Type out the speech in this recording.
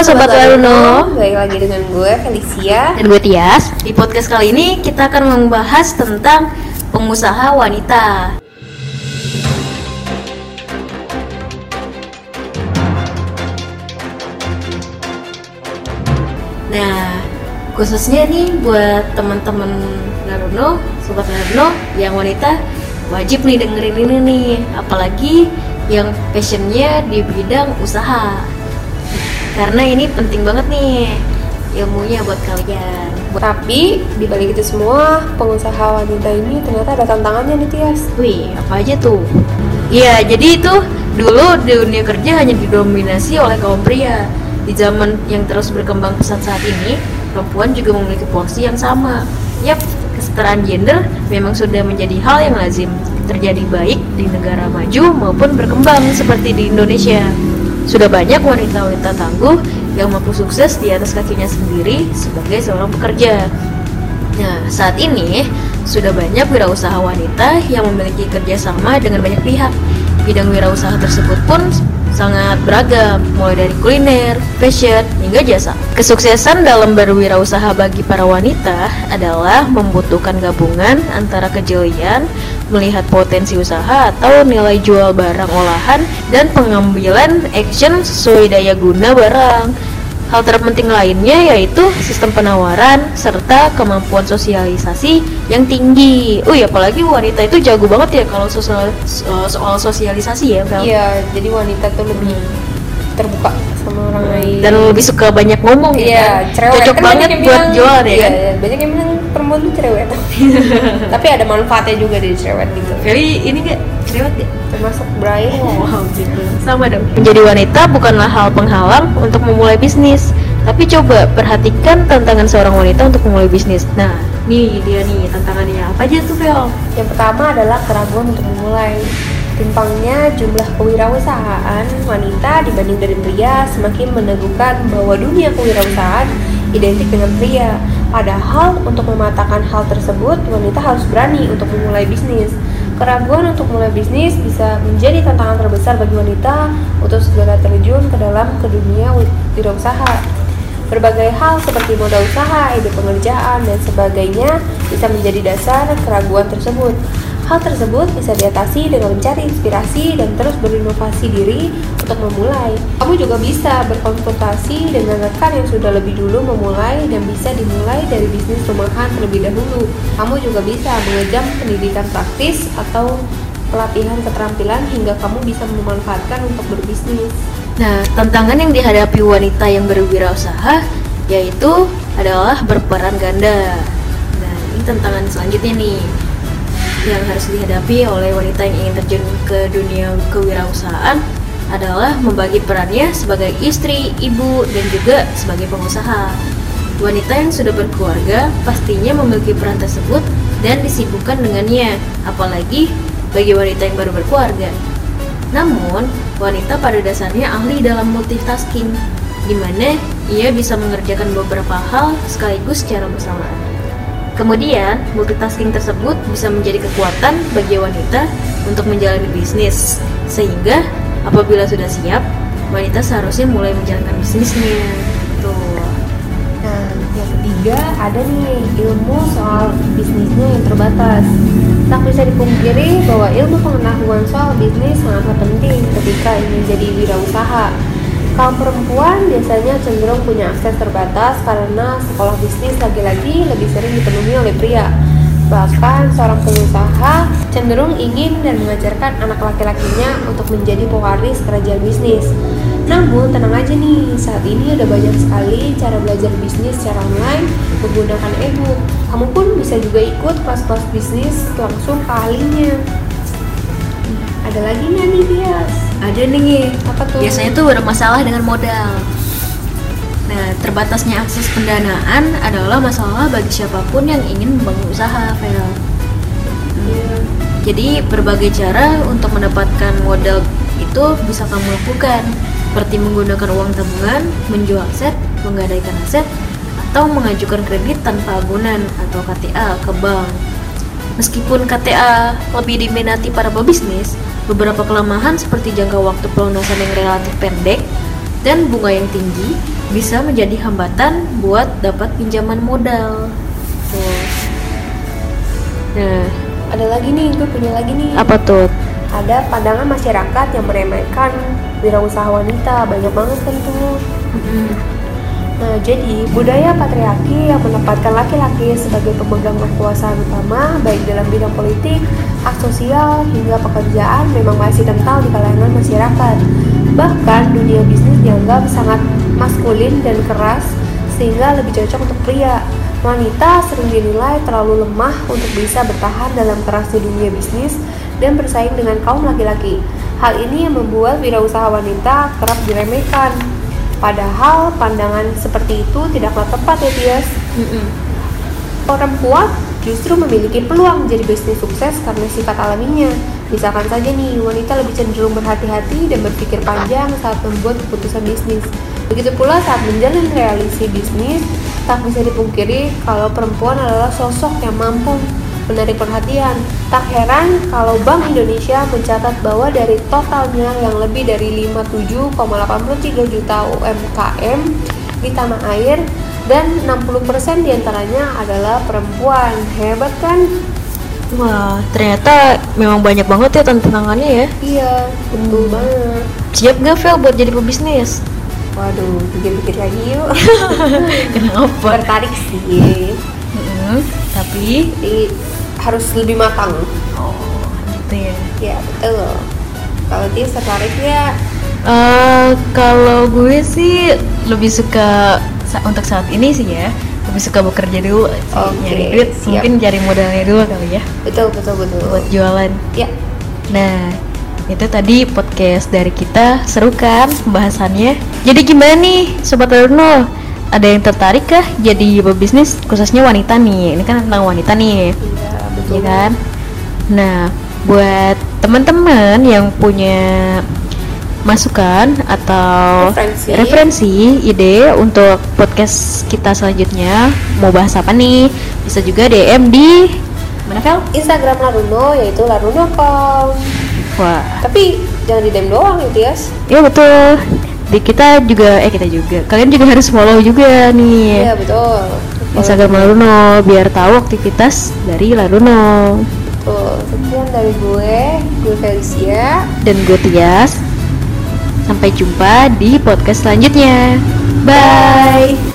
Sobat Laruno Baik lagi dengan gue Felicia dan gue Tias. Di podcast kali ini kita akan membahas tentang pengusaha wanita. Nah, khususnya nih buat teman-teman Laruno, sobat Laruno yang wanita wajib nih dengerin ini nih, apalagi yang passionnya di bidang usaha. Karena ini penting banget nih ilmunya buat kalian. Tapi dibalik itu semua Pengusaha wanita ini ternyata ada tantangannya nih Tias Wih, apa aja tuh? Iya, jadi itu dulu di dunia kerja hanya didominasi oleh kaum pria. Di zaman yang terus berkembang pesat saat ini, perempuan juga memiliki porsi yang sama. Yap, kesetaraan gender memang sudah menjadi hal yang lazim terjadi baik di negara maju maupun berkembang seperti di Indonesia. Sudah banyak wanita-wanita tangguh yang mampu sukses di atas kakinya sendiri sebagai seorang pekerja. Nah, saat ini sudah banyak wirausaha wanita yang memiliki kerjasama dengan banyak pihak. Bidang wirausaha tersebut pun sangat beragam, mulai dari kuliner, fashion, hingga jasa. Kesuksesan dalam berwirausaha bagi para wanita adalah membutuhkan gabungan antara kejelian, melihat potensi usaha atau nilai jual barang olahan, dan pengambilan action sesuai daya guna barang. Hal terpenting lainnya yaitu sistem penawaran serta kemampuan sosialisasi yang tinggi. Oh ya, apalagi wanita itu jago banget ya kalau soal soal sosialisasi ya. Iya, jadi wanita tuh lebih terbuka sama orang Dan lebih suka banyak ngomong ya. Iya, kan? cerewet Cocok Kan banget buat bilang- jual ya iya, kan. iya, Banyak yang bilang perempuan tuh cerewet Tapi ada manfaatnya juga dari cerewet gitu Feli ini gak cerewet gak? Termasuk Brian Wow, gitu. Sama dong. Menjadi wanita bukanlah hal penghalang untuk memulai bisnis, tapi coba perhatikan tantangan seorang wanita untuk memulai bisnis. Nah, nih dia nih tantangannya apa aja tuh, Vel? Yang pertama adalah keraguan untuk memulai. Timpangnya jumlah kewirausahaan wanita dibanding dari pria semakin meneguhkan bahwa dunia kewirausahaan identik dengan pria. Padahal untuk mematahkan hal tersebut, wanita harus berani untuk memulai bisnis. Keraguan untuk mulai bisnis bisa menjadi tantangan terbesar bagi wanita untuk segera terjun ke dalam ke dunia wirausaha. Berbagai hal seperti modal usaha, ide pengerjaan, dan sebagainya bisa menjadi dasar keraguan tersebut. Hal tersebut bisa diatasi dengan mencari inspirasi dan terus berinovasi diri untuk memulai. Kamu juga bisa berkonsultasi dengan rekan yang sudah lebih dulu memulai dan bisa dimulai dari bisnis rumahan terlebih dahulu. Kamu juga bisa mengejam pendidikan praktis atau pelatihan keterampilan hingga kamu bisa memanfaatkan untuk berbisnis. Nah, tantangan yang dihadapi wanita yang berwirausaha yaitu adalah berperan ganda. Nah, ini tantangan selanjutnya nih yang harus dihadapi oleh wanita yang ingin terjun ke dunia kewirausahaan adalah membagi perannya sebagai istri, ibu, dan juga sebagai pengusaha. Wanita yang sudah berkeluarga pastinya memiliki peran tersebut dan disibukkan dengannya, apalagi bagi wanita yang baru berkeluarga. Namun, wanita pada dasarnya ahli dalam multitasking, di mana ia bisa mengerjakan beberapa hal sekaligus secara bersamaan. Kemudian, multitasking tersebut bisa menjadi kekuatan bagi wanita untuk menjalani bisnis, sehingga apabila sudah siap, wanita seharusnya mulai menjalankan bisnisnya. Tuh. Nah, yang ketiga ada nih ilmu soal bisnisnya yang terbatas. Tak bisa dipungkiri bahwa ilmu pengetahuan soal bisnis sangatlah penting ketika ingin jadi wirausaha. Kaum perempuan biasanya cenderung punya akses terbatas karena sekolah bisnis lagi-lagi lebih sering dipenuhi oleh pria. Bahkan seorang pengusaha cenderung ingin dan mengajarkan anak laki-lakinya untuk menjadi pewaris kerajaan bisnis. Namun tenang aja nih, saat ini ada banyak sekali cara belajar bisnis secara online menggunakan e-book. Kamu pun bisa juga ikut kelas-kelas bisnis langsung ke ahlinya. Ada lagi nih Bias? Ada nih, Apa tuh? biasanya tuh bermasalah dengan modal. Nah, terbatasnya akses pendanaan adalah masalah bagi siapa pun yang ingin membangun usaha, Vel. Iya. Jadi, berbagai cara untuk mendapatkan modal itu bisa kamu lakukan, seperti menggunakan uang tabungan, menjual aset, menggadaikan aset, atau mengajukan kredit tanpa agunan atau KTA ke bank. Meskipun KTA lebih diminati para pebisnis, beberapa kelemahan seperti jangka waktu pelunasan yang relatif pendek dan bunga yang tinggi bisa menjadi hambatan buat dapat pinjaman modal. Tuh. Nah, Ada lagi nih, gue punya lagi nih. apa tuh? Ada pandangan masyarakat yang meremehkan wirausaha wanita, banyak banget kan tuh. Mm-mm. Nah, jadi budaya patriarki yang menempatkan laki-laki sebagai pemegang kekuasaan utama baik dalam bidang politik, hak sosial, hingga pekerjaan memang masih kental di kalangan masyarakat. Bahkan dunia bisnis dianggap sangat maskulin dan keras sehingga lebih cocok untuk pria. Wanita sering dinilai terlalu lemah untuk bisa bertahan dalam kerasnya dunia bisnis dan bersaing dengan kaum laki-laki. Hal ini yang membuat wirausaha wanita kerap diremehkan. Padahal pandangan seperti itu tidaklah tepat ya Tias. Mm-mm. Perempuan justru memiliki peluang menjadi bisnis sukses karena sifat alaminya. Misalkan saja nih, wanita lebih cenderung berhati-hati dan berpikir panjang saat membuat keputusan bisnis. Begitu pula saat menjalin realisi bisnis, tak bisa dipungkiri kalau perempuan adalah sosok yang mampu menarik perhatian. Tak heran kalau Bank Indonesia mencatat bahwa dari totalnya yang lebih dari 57,83 juta UMKM di tanah air dan 60% di antaranya adalah perempuan. Hebat kan? Wah, ternyata memang banyak banget ya tantangannya ya. Iya, betul banget. Siap gak Vel buat jadi pebisnis? Waduh, pikir-pikir lagi yuk. Kenapa? Tertarik sih. Mm-mm. Tapi, Jadi harus lebih matang. oh gitu ya. Ya, betul. Kalau dia tertarik ya Eh, kalau gue sih lebih suka untuk saat ini sih ya lebih suka bekerja dulu sih Oke, nyari duit siap. mungkin cari modalnya dulu kali ya betul betul betul. buat jualan Ya, nah itu tadi podcast dari kita seru kan pembahasannya jadi gimana nih sobat Runo ada yang tertarik kah jadi pebisnis khususnya wanita nih ini kan tentang wanita nih iya. Ya kan nah buat teman-teman yang punya masukan atau Referensi. referensi, ide untuk podcast kita selanjutnya mau bahas apa nih bisa juga DM di mana Vel? Instagram Laruno yaitu laruno.com. Wah, Tapi jangan di DM doang ya, Tias. iya betul. Di kita juga, eh kita juga. Kalian juga harus follow juga nih Iya, betul. Instagram Laruno biar tahu aktivitas dari Laruno. Betul. Sekian dari gue, gue Felicia. Dan gue Tias. Sampai jumpa di podcast selanjutnya. Bye.